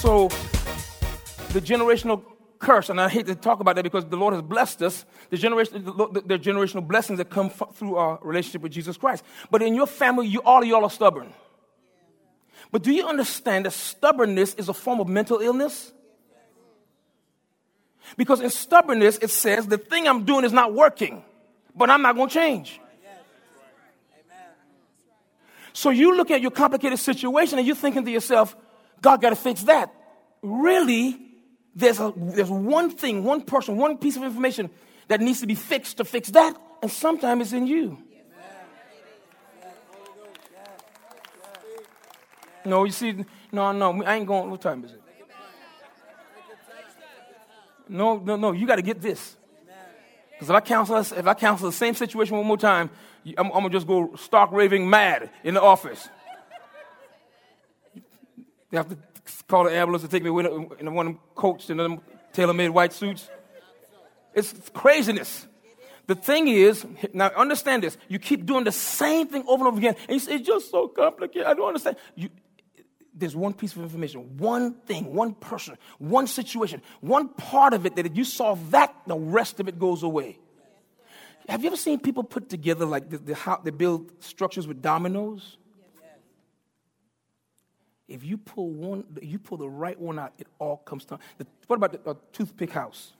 So, the generational curse, and I hate to talk about that because the Lord has blessed us, the, generation, the, the generational blessings that come f- through our relationship with Jesus Christ. But in your family, you, all of y'all are stubborn. But do you understand that stubbornness is a form of mental illness? Because in stubbornness, it says the thing I'm doing is not working, but I'm not going to change. So you look at your complicated situation and you're thinking to yourself, God got to fix that. Really, there's, a, there's one thing, one person, one piece of information that needs to be fixed to fix that, and sometimes it's in you. No, you see, no, no, I ain't going. What time is it? No, no, no. You got to get this. Because if I counsel us, if I counsel the same situation one more time, I'm, I'm gonna just go stark raving mad in the office. They have to call the ambulance to take me away in one coach in them tailor-made white suits. It's craziness. The thing is, now understand this. You keep doing the same thing over and over again, and you say, it's just so complicated. I don't understand. You, there's one piece of information, one thing, one person, one situation, one part of it that if you solve that, the rest of it goes away. Have you ever seen people put together like the, the how they build structures with dominoes? If you pull one, you pull the right one out, it all comes down. The, what about the uh, toothpick house?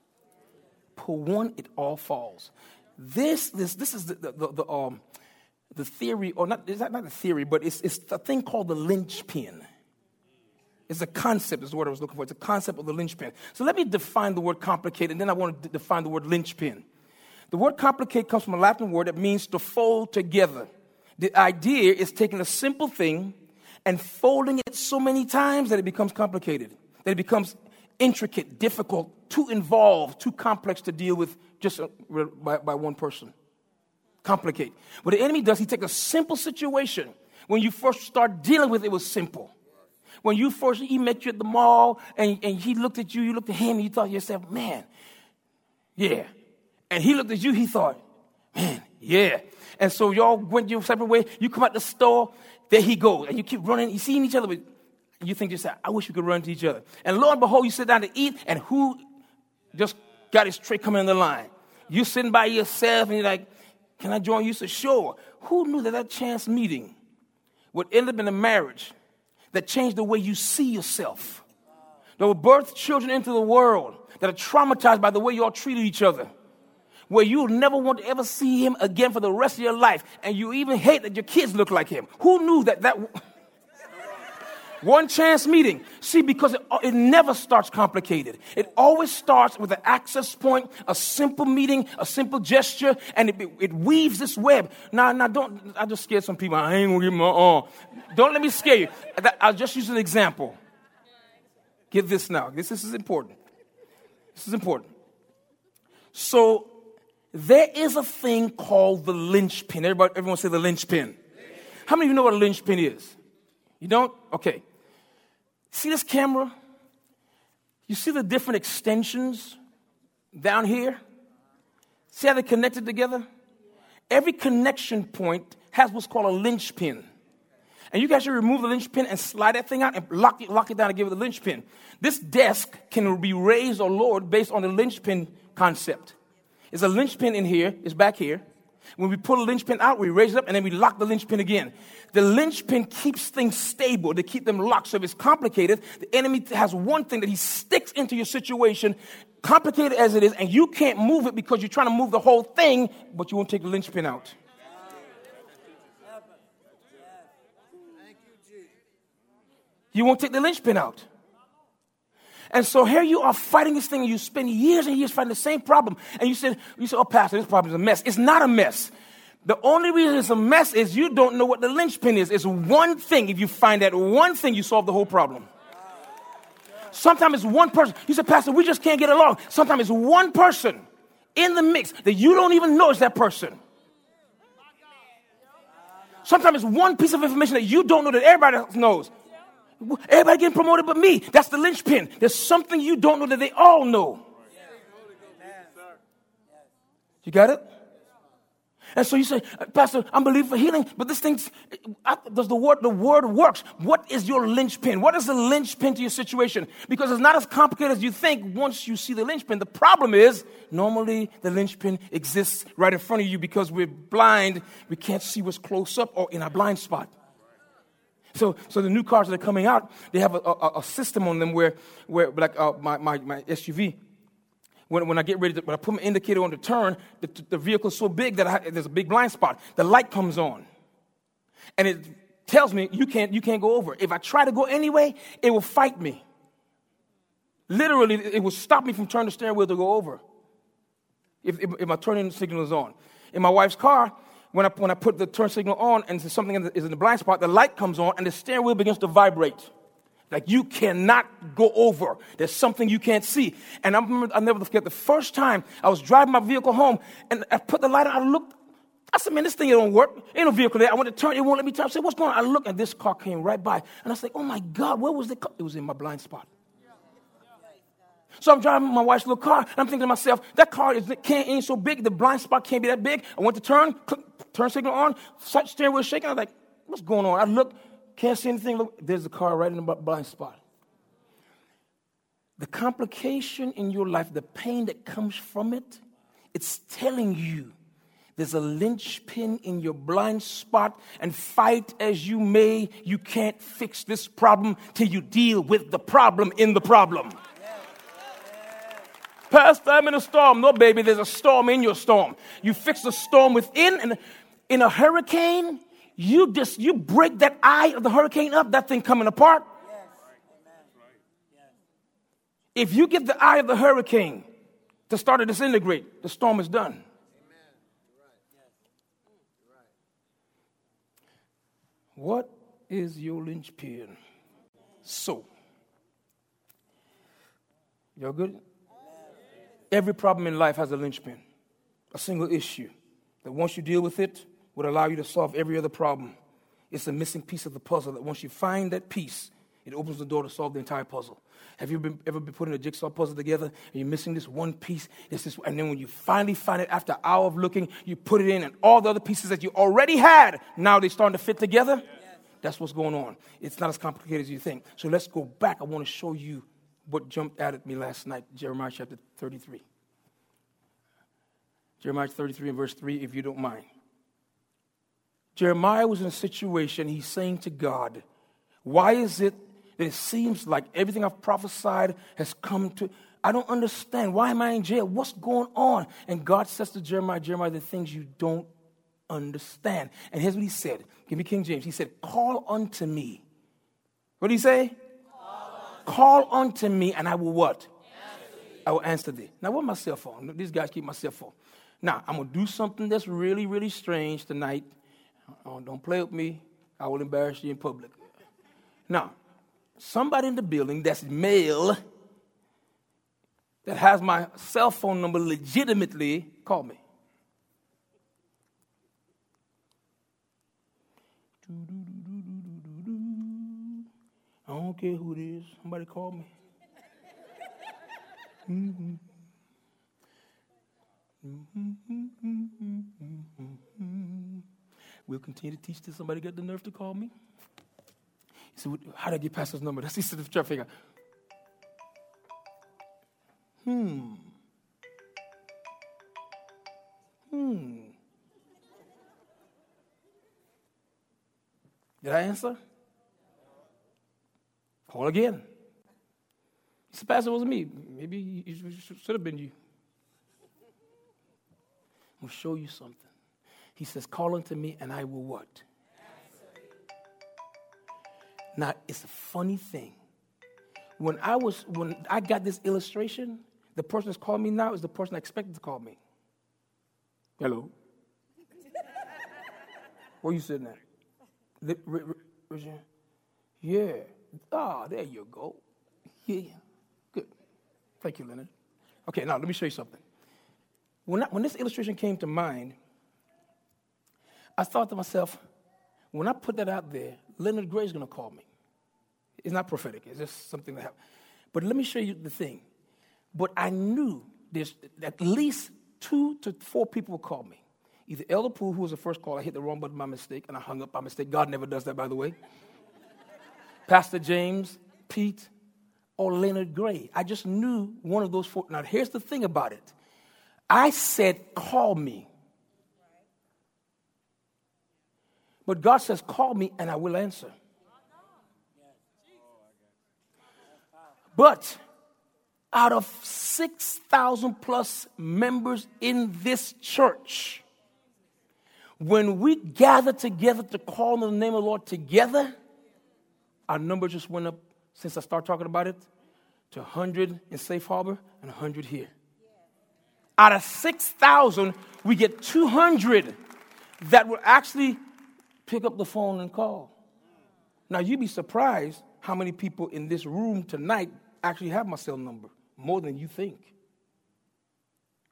Pull one, it all falls. This, this, this is the, the, the, um, the theory, or not, it's not, not a theory, but it's, it's a thing called the linchpin. It's a concept, is the word I was looking for. It's a concept of the linchpin. So let me define the word complicated, and then I want to define the word linchpin. The word complicate comes from a Latin word that means to fold together. The idea is taking a simple thing and folding it so many times that it becomes complicated, that it becomes intricate, difficult, too involved, too complex to deal with just uh, by, by one person. Complicate. What the enemy does, he takes a simple situation. When you first start dealing with it, it was simple. When you first, he met you at the mall and, and he looked at you, you looked at him, and you thought to yourself, man, yeah. And he looked at you, he thought, man, yeah. And so y'all went your separate way. You come out the store, there he goes. And you keep running, you seeing each other, but you think yourself, I wish we could run to each other. And lo and behold, you sit down to eat, and who just got his tray coming in the line? You sitting by yourself, and you're like, can I join you? So sure. Who knew that that chance meeting would end up in a marriage that changed the way you see yourself? That will birth children into the world that are traumatized by the way y'all treated each other where you'll never want to ever see him again for the rest of your life, and you even hate that your kids look like him. Who knew that that one chance meeting? See, because it, it never starts complicated. It always starts with an access point, a simple meeting, a simple gesture, and it, it weaves this web. Now, now, don't. I just scared some people. I ain't gonna give my arm. Don't let me scare you. I'll just use an example. Get this now. This, this is important. This is important. So there is a thing called the linchpin. Everybody, everyone say the linchpin. How many of you know what a linchpin is? You don't? Okay. See this camera? You see the different extensions down here? See how they're connected together? Every connection point has what's called a linchpin. And you guys should remove the linchpin and slide that thing out and lock it, lock it down and give it the linchpin. This desk can be raised or lowered based on the linchpin concept. There's a linchpin in here, it's back here. When we pull the linchpin out, we raise it up and then we lock the linchpin again. The linchpin keeps things stable to keep them locked. So if it's complicated, the enemy has one thing that he sticks into your situation, complicated as it is, and you can't move it because you're trying to move the whole thing, but you won't take the linchpin out. You won't take the linchpin out. And so here you are fighting this thing, and you spend years and years fighting the same problem. And you said, you said, oh, Pastor, this problem is a mess. It's not a mess. The only reason it's a mess is you don't know what the linchpin is. It's one thing. If you find that one thing, you solve the whole problem. Sometimes it's one person. You said, Pastor, we just can't get along. Sometimes it's one person in the mix that you don't even know is that person. Sometimes it's one piece of information that you don't know that everybody else knows. Everybody getting promoted but me. That's the linchpin. There's something you don't know that they all know. You got it? And so you say, Pastor, I'm believing for healing, but this thing, does the word, the word works. What is your linchpin? What is the linchpin to your situation? Because it's not as complicated as you think once you see the linchpin. The problem is, normally the linchpin exists right in front of you because we're blind. We can't see what's close up or in our blind spot. So, so the new cars that are coming out, they have a, a, a system on them where, where like uh, my, my, my SUV, when, when I get ready to, when I put my indicator on the turn, the, the vehicle's so big that I, there's a big blind spot. The light comes on. And it tells me you can't, you can't go over. If I try to go anyway, it will fight me. Literally, it will stop me from turning the steering wheel to go over. If, if, if my turning signal is on. In my wife's car, when I, when I put the turn signal on and something is in the blind spot, the light comes on and the steering wheel begins to vibrate. Like you cannot go over. There's something you can't see. And I remember, I'll never forget the first time I was driving my vehicle home and I put the light on. I looked. I said, man, this thing don't work. Ain't no vehicle there. I want to turn. It won't let me turn. I said, what's going on? I look and this car came right by. And I said, oh my God, where was the car? It was in my blind spot. So I'm driving my wife's little car, and I'm thinking to myself, that car is, can't, ain't so big, the blind spot can't be that big. I went to turn, click, turn signal on, steering wheel shaking. I was like, what's going on? I look, can't see anything. Look, there's a car right in the blind spot. The complication in your life, the pain that comes from it, it's telling you there's a linchpin in your blind spot, and fight as you may, you can't fix this problem till you deal with the problem in the problem. Pastor, I'm in a storm. No, baby, there's a storm in your storm. You fix the storm within, and in a hurricane, you just you break that eye of the hurricane up, that thing coming apart. If you get the eye of the hurricane to start to disintegrate, the storm is done. What is your linchpin? So, y'all good? Every problem in life has a linchpin, a single issue that once you deal with it, would allow you to solve every other problem. It's a missing piece of the puzzle that once you find that piece, it opens the door to solve the entire puzzle. Have you been, ever been putting a jigsaw puzzle together and you're missing this one piece? It's this, and then when you finally find it after an hour of looking, you put it in, and all the other pieces that you already had, now they're starting to fit together? Yes. That's what's going on. It's not as complicated as you think. So let's go back. I want to show you what jumped out at me last night Jeremiah chapter 33. Jeremiah 33 and verse 3, if you don't mind. Jeremiah was in a situation, he's saying to God, Why is it that it seems like everything I've prophesied has come to? I don't understand. Why am I in jail? What's going on? And God says to Jeremiah, Jeremiah, the things you don't understand. And here's what he said. Give me King James. He said, Call unto me. What did he say? Call, unto me, and I will what? I will answer thee. Now, what my cell phone? These guys keep my cell phone. Now, I'm going to do something that's really, really strange tonight. Oh, don't play with me. I will embarrass you in public. Now, somebody in the building that's male that has my cell phone number legitimately call me. I don't care who it is. Somebody call me. Mm-hmm. We'll continue to teach till somebody get the nerve to call me. He said, How did I get past his number? That's he said, to figure Hmm. Hmm. Did I answer? Call again. He said, Pastor, it wasn't me. Maybe it should have been you. I'm going to show you something. He says, Call unto me and I will what? Now, it's a funny thing. When I was, when I got this illustration, the person that's calling me now is the person I expected to call me. Hello. Where you sitting at? Regina? Yeah. Ah, oh, there you go. Yeah. Good. Thank you, Leonard. Okay, now let me show you something. When, I, when this illustration came to mind, I thought to myself, when I put that out there, Leonard Gray is going to call me. It's not prophetic, it's just something that happened. But let me show you the thing. But I knew there's at least two to four people will call me. Either Elder Poole, who was the first call, I hit the wrong button by mistake, and I hung up by mistake. God never does that, by the way. Pastor James, Pete, or Leonard Gray. I just knew one of those four. Now, here's the thing about it I said, call me. But God says, call me and I will answer. But out of 6,000 plus members in this church, when we gather together to call on the name of the Lord together, our number just went up since I started talking about it to 100 in Safe Harbor and 100 here. Out of 6,000, we get 200 that will actually pick up the phone and call. Now, you'd be surprised how many people in this room tonight actually have my cell number, more than you think.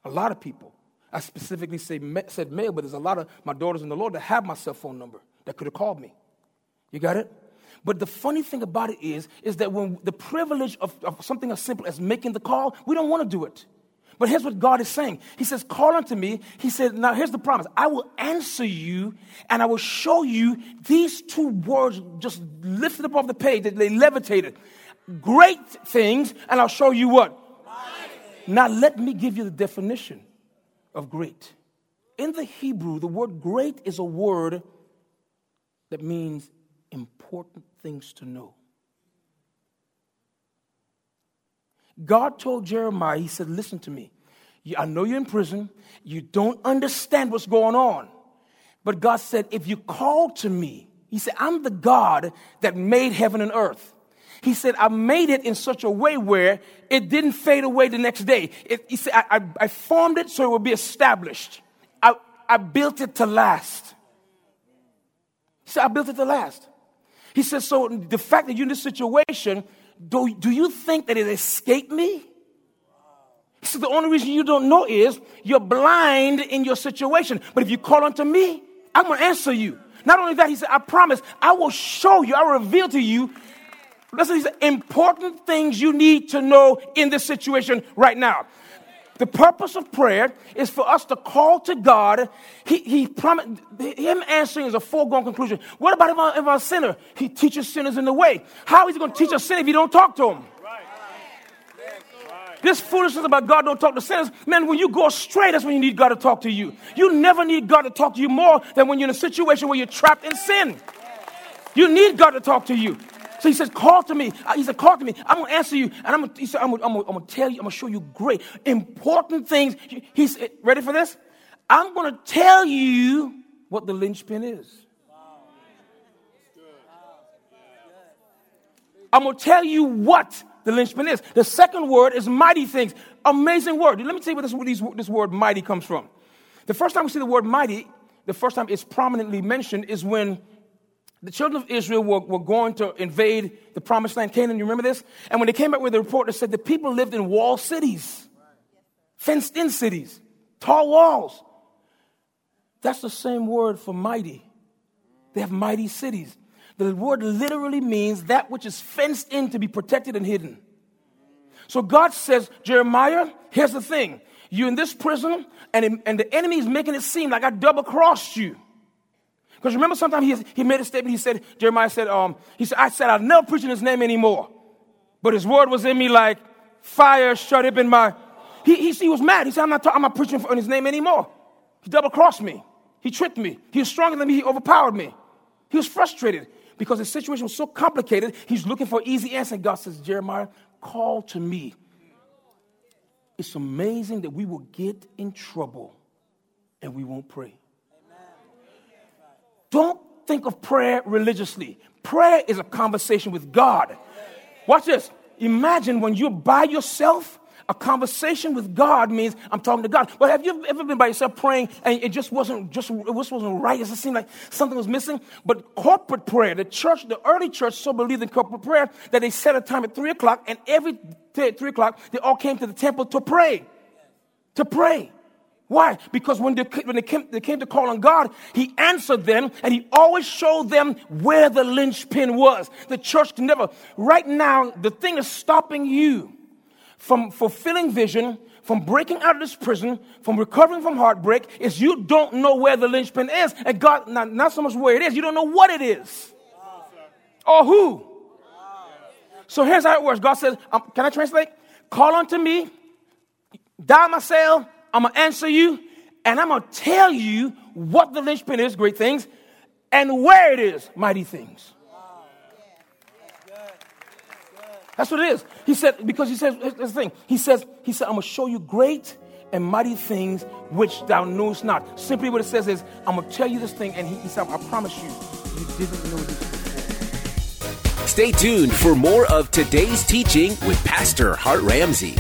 A lot of people. I specifically say, said male, but there's a lot of my daughters in the Lord that have my cell phone number that could have called me. You got it? But the funny thing about it is, is that when the privilege of, of something as simple as making the call, we don't want to do it. But here's what God is saying. He says, Call unto me. He said, Now here's the promise I will answer you and I will show you these two words just lifted off the page that they levitated. Great things, and I'll show you what? Now let me give you the definition of great. In the Hebrew, the word great is a word that means important things to know. God told Jeremiah, He said, Listen to me. I know you're in prison. You don't understand what's going on. But God said, If you call to me, He said, I'm the God that made heaven and earth. He said, I made it in such a way where it didn't fade away the next day. It, he said, I, I, I, formed it so it would be established. I, I built it to last. He said, I built it to last. He says, So the fact that you're in this situation, do, do you think that it escaped me? So the only reason you don't know is you're blind in your situation. But if you call unto me, I'm going to answer you. Not only that, he said, I promise, I will show you, I will reveal to you. Listen, these important things you need to know in this situation right now. The purpose of prayer is for us to call to God. He, he promised, him answering is a foregone conclusion. What about if I'm, if I'm a sinner? He teaches sinners in the way. How is he going to teach a sinner if you don't talk to him? This foolishness about God don't talk to sinners, man, when you go astray, that's when you need God to talk to you. You never need God to talk to you more than when you're in a situation where you're trapped in sin. You need God to talk to you. So he says, call to me. Uh, he said, call to me. I'm going to answer you. And I'm going said, I'm going to tell you, I'm going to show you great, important things. He said, ready for this? I'm going to tell you what the linchpin is. I'm going to tell you what the linchpin is. The second word is mighty things. Amazing word. Let me tell you where this, where this word mighty comes from. The first time we see the word mighty, the first time it's prominently mentioned is when the children of Israel were, were going to invade the promised land, Canaan. You remember this? And when they came back with a report that said the people lived in walled cities, fenced in cities, tall walls. That's the same word for mighty. They have mighty cities. The word literally means that which is fenced in to be protected and hidden. So God says, Jeremiah, here's the thing. You're in this prison, and, and the enemy is making it seem like I double crossed you. Because remember, sometimes he, he made a statement. He said, Jeremiah said, um, he said, I said, I'll never preach in his name anymore. But his word was in me like fire shut up in my. He, he, he was mad. He said, I'm not, I'm not preaching in his name anymore. He double crossed me. He tricked me. He was stronger than me. He overpowered me. He was frustrated because the situation was so complicated. He's looking for easy answer. God says, Jeremiah, call to me. It's amazing that we will get in trouble and we won't pray. Don't think of prayer religiously. Prayer is a conversation with God. Watch this. Imagine when you're by yourself. A conversation with God means I'm talking to God. But have you ever been by yourself praying and it just wasn't just it just wasn't right? It just seemed like something was missing. But corporate prayer, the church, the early church so believed in corporate prayer that they set a time at three o'clock, and every day at three o'clock they all came to the temple to pray. To pray. Why? Because when, they, when they, came, they came to call on God, He answered them and He always showed them where the linchpin was. The church can never. Right now, the thing is stopping you from fulfilling vision, from breaking out of this prison, from recovering from heartbreak, is you don't know where the linchpin is. And God, not, not so much where it is, you don't know what it is or who. So here's how it works God says, um, Can I translate? Call unto me, die my cell, I'm going to answer you, and I'm going to tell you what the linchpin is, great things, and where it is, mighty things. That's what it is. He said, because he says, this the thing. He says, he said, I'm going to show you great and mighty things which thou knowest not. Simply what it says is, I'm going to tell you this thing, and he, he said, I promise you, you didn't know this before. Stay tuned for more of today's teaching with Pastor Hart Ramsey.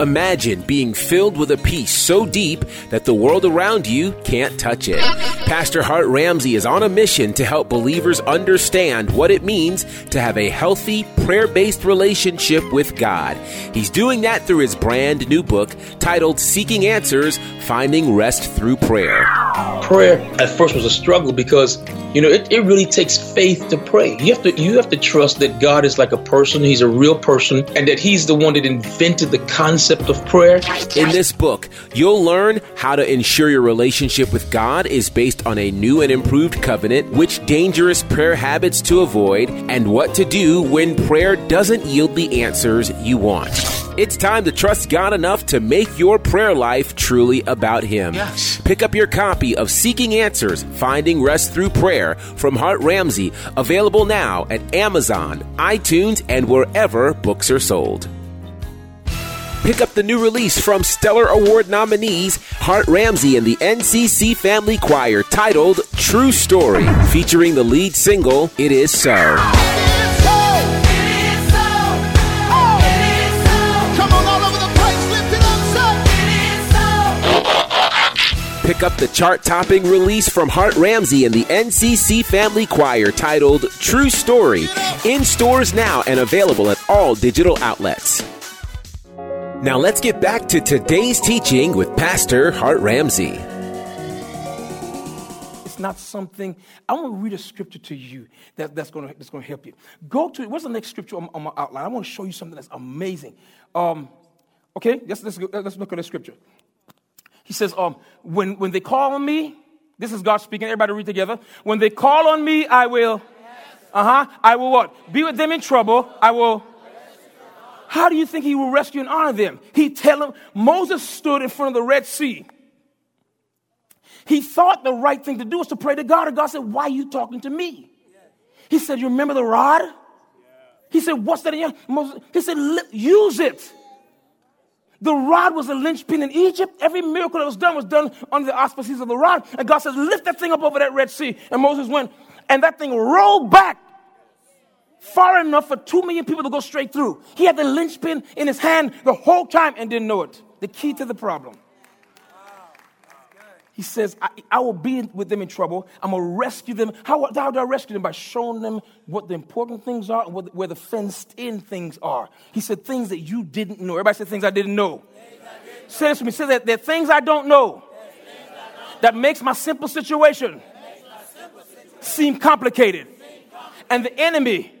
Imagine being filled with a peace so deep that the world around you can't touch it. Pastor Hart Ramsey is on a mission to help believers understand what it means to have a healthy, prayer based relationship with God. He's doing that through his brand new book titled Seeking Answers Finding Rest Through Prayer. Prayer at first was a struggle because you know it, it really takes faith to pray. You have to you have to trust that God is like a person, he's a real person, and that he's the one that invented the concept of prayer. In this book, you'll learn how to ensure your relationship with God is based on a new and improved covenant, which dangerous prayer habits to avoid, and what to do when prayer doesn't yield the answers you want. It's time to trust God enough to make your prayer life truly about Him. Yes. Pick up your copy of Seeking Answers Finding Rest Through Prayer from Hart Ramsey, available now at Amazon, iTunes, and wherever books are sold. Pick up the new release from Stellar Award nominees Hart Ramsey and the NCC Family Choir titled True Story, featuring the lead single It Is So. It is so, it is so. Pick up the chart topping release from Hart Ramsey and the NCC Family Choir titled True Story, in stores now and available at all digital outlets. Now let's get back to today's teaching with Pastor Hart Ramsey. It's not something, I want to read a scripture to you that, that's going to that's going to help you. Go to, what's the next scripture on, on my outline? I want to show you something that's amazing. Um, okay, let's, let's, let's look at the scripture. He says, um, when, when they call on me, this is God speaking, everybody read together. When they call on me, I will, uh huh, I will what? Be with them in trouble. I will. How do you think he will rescue and honor them? He tell them, Moses stood in front of the Red Sea. He thought the right thing to do was to pray to God, and God said, Why are you talking to me? He said, You remember the rod? He said, What's that in Moses? He said, Use it. The rod was a linchpin in Egypt. Every miracle that was done was done under the auspices of the rod. And God says, lift that thing up over that Red Sea. And Moses went, and that thing rolled back far enough for two million people to go straight through. He had the linchpin in his hand the whole time and didn't know it. The key to the problem. He says, I, I, will be with them in trouble. I'm going to rescue them. How, how do I rescue them? By showing them what the important things are and what, where the fenced in things are. He said, things that you didn't know. Everybody said things I didn't know. Say this to me. Say that there are things I don't know that makes my simple situation seem complicated. And the enemy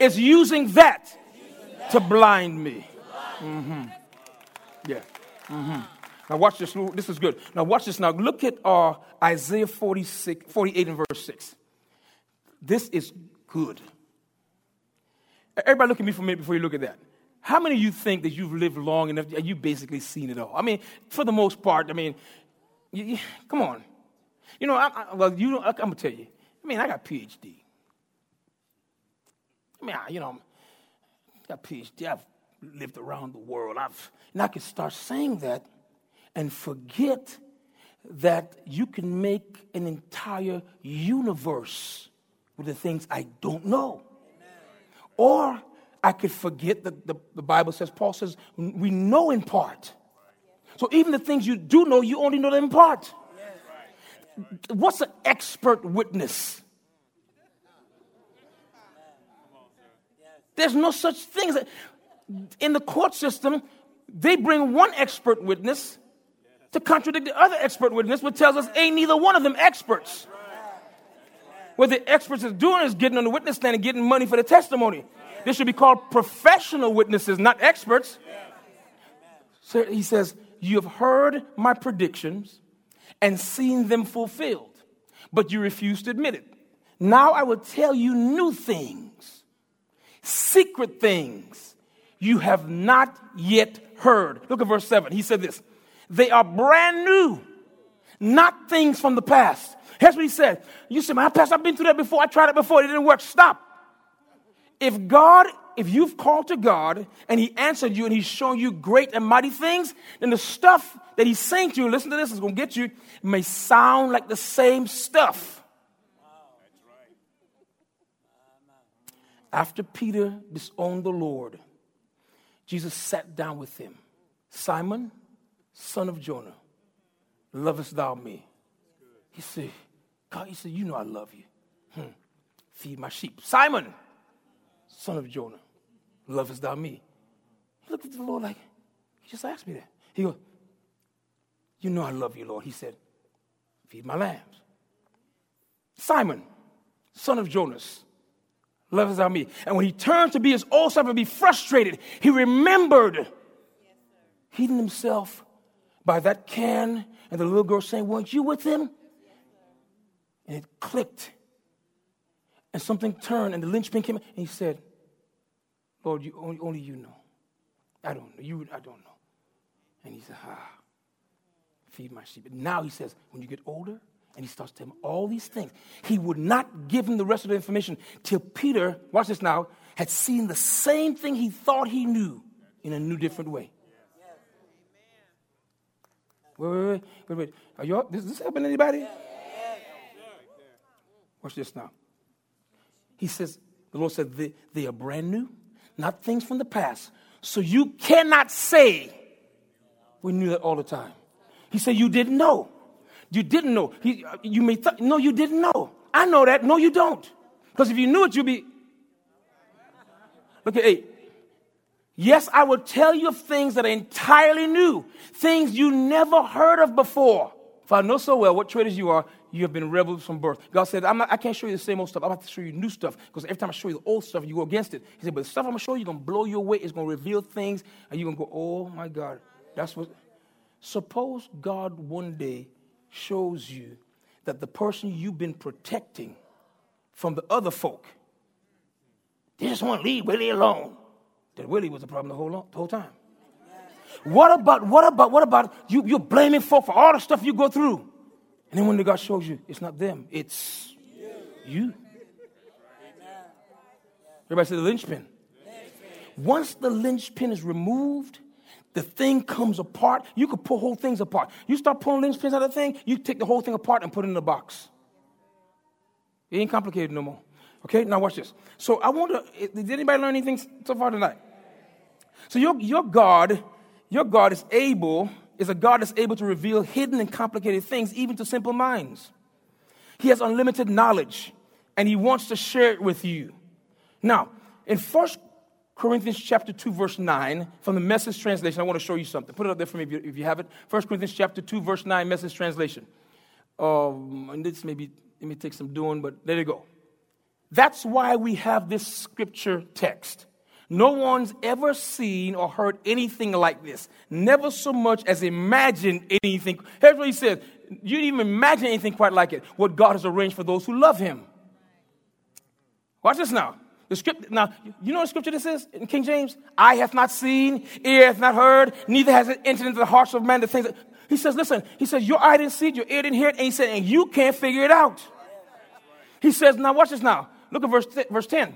is using that to blind me. Mm-hmm. Yeah. Mm-hmm. Now watch this. This is good. Now watch this. Now look at uh, Isaiah 46, 48 and verse 6. This is good. Everybody look at me for a minute before you look at that. How many of you think that you've lived long enough and you've basically seen it all? I mean, for the most part, I mean, you, you, come on. You know, I, I, well, you, I'm going to tell you. I mean, I got PhD. I mean, I, you know, I got PhD. I've lived around the world. I've, and I can start saying that and forget that you can make an entire universe with the things I don't know. Or I could forget that the, the Bible says, Paul says, we know in part. So even the things you do know, you only know them in part. What's an expert witness? There's no such thing. In the court system, they bring one expert witness to contradict the other expert witness, which tells us ain't neither one of them experts. What the experts is doing is getting on the witness stand and getting money for the testimony. This should be called professional witnesses, not experts. So he says, You have heard my predictions and seen them fulfilled, but you refuse to admit it. Now I will tell you new things, secret things you have not yet heard. Look at verse 7. He said this They are brand new, not things from the past. Here's what he said. You say, my pastor, I've been through that before. I tried it before. It didn't work. Stop. If God, if you've called to God and He answered you and He's shown you great and mighty things, then the stuff that He's saying to you, listen to this, is going to get you, may sound like the same stuff. After Peter disowned the Lord, Jesus sat down with him. Simon, son of Jonah, lovest thou me? He said, God, he said, You know I love you. Hmm. Feed my sheep. Simon, son of Jonah, lovest thou me? He looked at the Lord like, He just asked me that. He goes, You know I love you, Lord. He said, Feed my lambs. Simon, son of Jonas, lovest thou me? And when he turned to be his old self and be frustrated, he remembered heating himself by that can and the little girl saying, Weren't you with him? and it clicked. And something turned, and the linchpin came, and he said, Lord, you, only, only you know. I don't know. You, I don't know. And he said, Ah, feed my sheep. And now he says, when you get older, and he starts telling him all these things, he would not give him the rest of the information till Peter, watch this now, had seen the same thing he thought he knew in a new, different way. Wait, wait, wait, wait, wait. Are you all, does this to anybody? Watch this now. He says, the Lord said, they, they are brand new, not things from the past. So you cannot say, we knew that all the time. He said, you didn't know. You didn't know. He, uh, you may th- no, you didn't know. I know that. No, you don't. Because if you knew it, you'd be. Look at eight. Yes, I will tell you of things that are entirely new, things you never heard of before. For I know so well what traitors you are, you have been rebels from birth. God said, not, i can't show you the same old stuff. I'm about to show you new stuff because every time I show you the old stuff, you go against it. He said, but the stuff I'm going to show you is going to blow you away. It's going to reveal things, and you're going to go, oh my God. That's what. Suppose God one day shows you that the person you've been protecting from the other folk, they just want to leave Willie alone. That Willie was the problem the whole, long, the whole time. What about, what about, what about you, you're blaming folk for all the stuff you go through? And then when the God shows you, it's not them, it's you. Everybody say the linchpin. Once the linchpin is removed, the thing comes apart. You could pull whole things apart. You start pulling linchpins out of the thing, you take the whole thing apart and put it in a box. It ain't complicated no more. Okay, now watch this. So I wonder, did anybody learn anything so far tonight? So your, your God, your God is able is a God that's able to reveal hidden and complicated things even to simple minds. He has unlimited knowledge and he wants to share it with you. Now, in 1 Corinthians chapter 2 verse 9 from the message translation, I want to show you something. Put it up there for me if you, if you have it. 1 Corinthians chapter 2 verse 9 message translation. Um, and this maybe it may take some doing, but there you go. That's why we have this scripture text. No one's ever seen or heard anything like this. Never so much as imagined anything. Here's what he says You didn't even imagine anything quite like it. What God has arranged for those who love him. Watch this now. The script now, you know what scripture this is in King James? Eye hath not seen, ear hath not heard, neither has it entered into the hearts of man the things that he says, listen, he says, your eye didn't see it, your ear didn't hear it, and he said, and you can't figure it out. He says, now watch this now. Look at verse, verse 10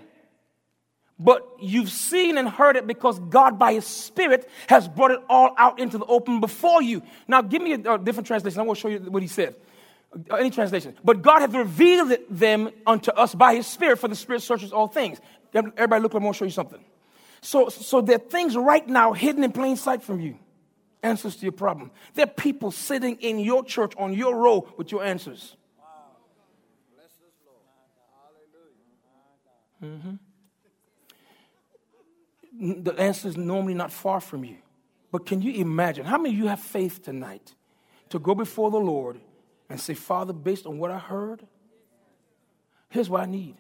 but you've seen and heard it because God, by His Spirit, has brought it all out into the open before you. Now, give me a, a different translation. I want to show you what He said. Uh, any translation. But God hath revealed them unto us by His Spirit, for the Spirit searches all things. Everybody, look. I want to show you something. So, so there are things right now hidden in plain sight from you. Answers to your problem. There are people sitting in your church on your row with your answers. Mm-hmm. The answer is normally not far from you. But can you imagine? How many of you have faith tonight to go before the Lord and say, Father, based on what I heard, here's what I need.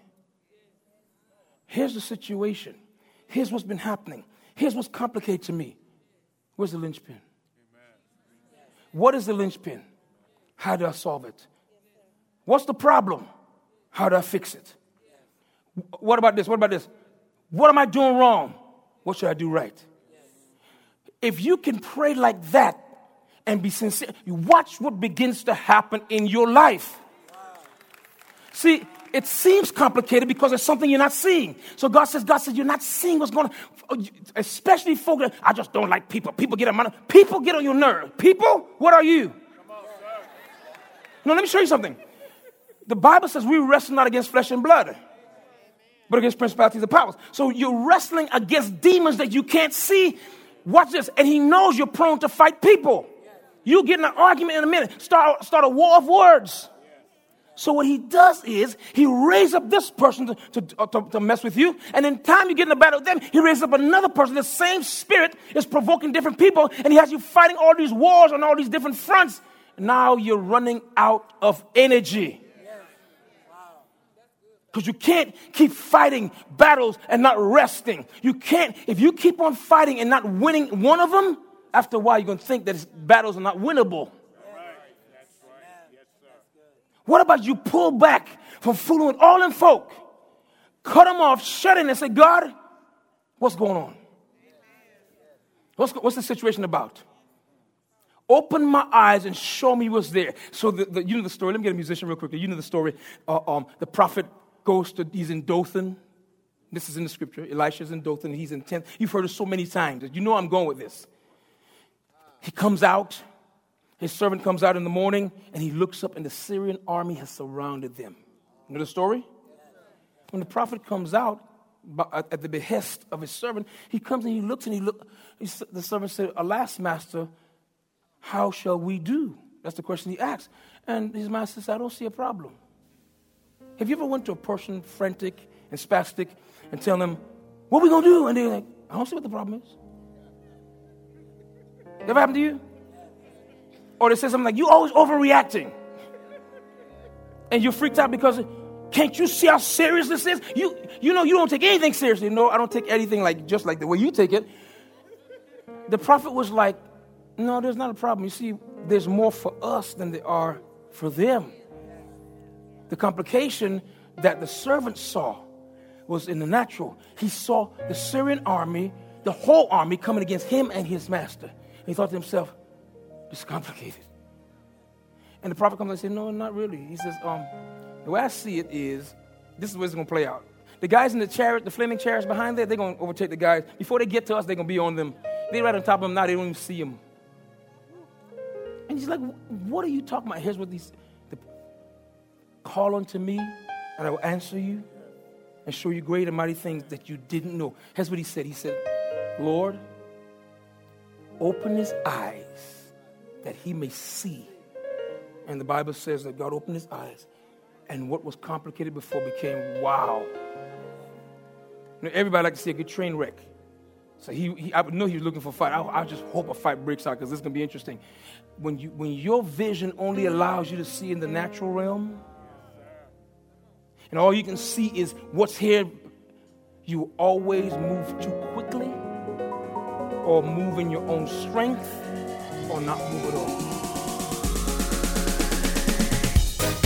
Here's the situation. Here's what's been happening. Here's what's complicated to me. Where's the linchpin? What is the linchpin? How do I solve it? What's the problem? How do I fix it? What about this? What about this? What am I doing wrong? What should I do right? If you can pray like that and be sincere, you watch what begins to happen in your life. See, it seems complicated because it's something you're not seeing. So God says, God says, you're not seeing what's going on. Oh, especially folks, I just don't like people. People get on my People get on your nerve. People, what are you? no, let me show you something. The Bible says we wrestle not against flesh and blood, but against principalities and powers. So you're wrestling against demons that you can't see. Watch this. And he knows you're prone to fight people. You get in an argument in a minute. Start, start a war of words. So what he does is he raises up this person to, to, uh, to, to, mess with you, and in time you get in a battle with them, he raises up another person. The same spirit is provoking different people, and he has you fighting all these wars on all these different fronts. Now you're running out of energy. Because you can't keep fighting battles and not resting. You can't, if you keep on fighting and not winning one of them, after a while you're going to think that battles are not winnable. What about you pull back from fooling all them folk? Cut them off, shut in, and say, God, what's going on? What's, what's the situation about? Open my eyes and show me what's there. So, the, the, you know the story. Let me get a musician real quickly. You know the story. Uh, um, the prophet goes to, he's in Dothan. This is in the scripture. Elisha's in Dothan. He's in 10th. You've heard it so many times. You know I'm going with this. He comes out. His servant comes out in the morning and he looks up, and the Syrian army has surrounded them. You know the story? When the prophet comes out at the behest of his servant, he comes and he looks and he look. The servant said, "Alas, master, how shall we do?" That's the question he asks. And his master said, "I don't see a problem." Have you ever went to a person frantic and spastic and tell them, "What are we gonna do?" And they're like, "I don't see what the problem is." Ever happened to you? Or they say something like, You always overreacting. And you're freaked out because can't you see how serious this is? You, you know, you don't take anything seriously. No, I don't take anything like just like the way you take it. The prophet was like, No, there's not a problem. You see, there's more for us than there are for them. The complication that the servant saw was in the natural. He saw the Syrian army, the whole army coming against him and his master. He thought to himself, it's complicated. And the prophet comes and says, No, not really. He says, um, The way I see it is, this is where it's going to play out. The guys in the chariot, the flaming chariots behind there, they're going to overtake the guys. Before they get to us, they're going to be on them. They're right on top of them now, they don't even see them. And he's like, What are you talking about? Here's what these the, call unto me, and I will answer you and show you great and mighty things that you didn't know. Here's what he said. He said, Lord, open his eyes that he may see. And the Bible says that God opened his eyes, and what was complicated before became wow. You know, everybody like to see a good train wreck. So he, he I know he was looking for a fight. I, I just hope a fight breaks out because this is going to be interesting. When, you, when your vision only allows you to see in the natural realm, and all you can see is what's here, you always move too quickly or move in your own strength or not move at all.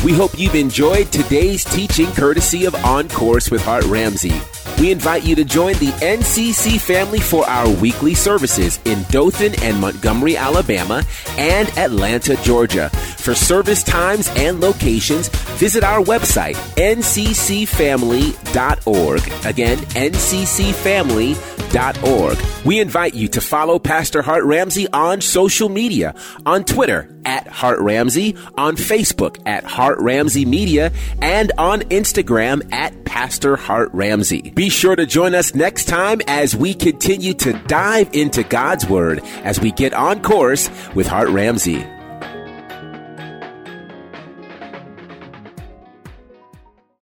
We hope you've enjoyed today's teaching courtesy of On Course with Hart Ramsey. We invite you to join the NCC family for our weekly services in Dothan and Montgomery, Alabama, and Atlanta, Georgia. For service times and locations, visit our website, nccfamily.org. Again, nccfamily.org we invite you to follow Pastor Hart Ramsey on social media, on Twitter at Hart Ramsey, on Facebook at Hart Ramsey Media, and on Instagram at Pastor Hart Ramsey. Be Be sure to join us next time as we continue to dive into God's Word as we get on course with Hart Ramsey.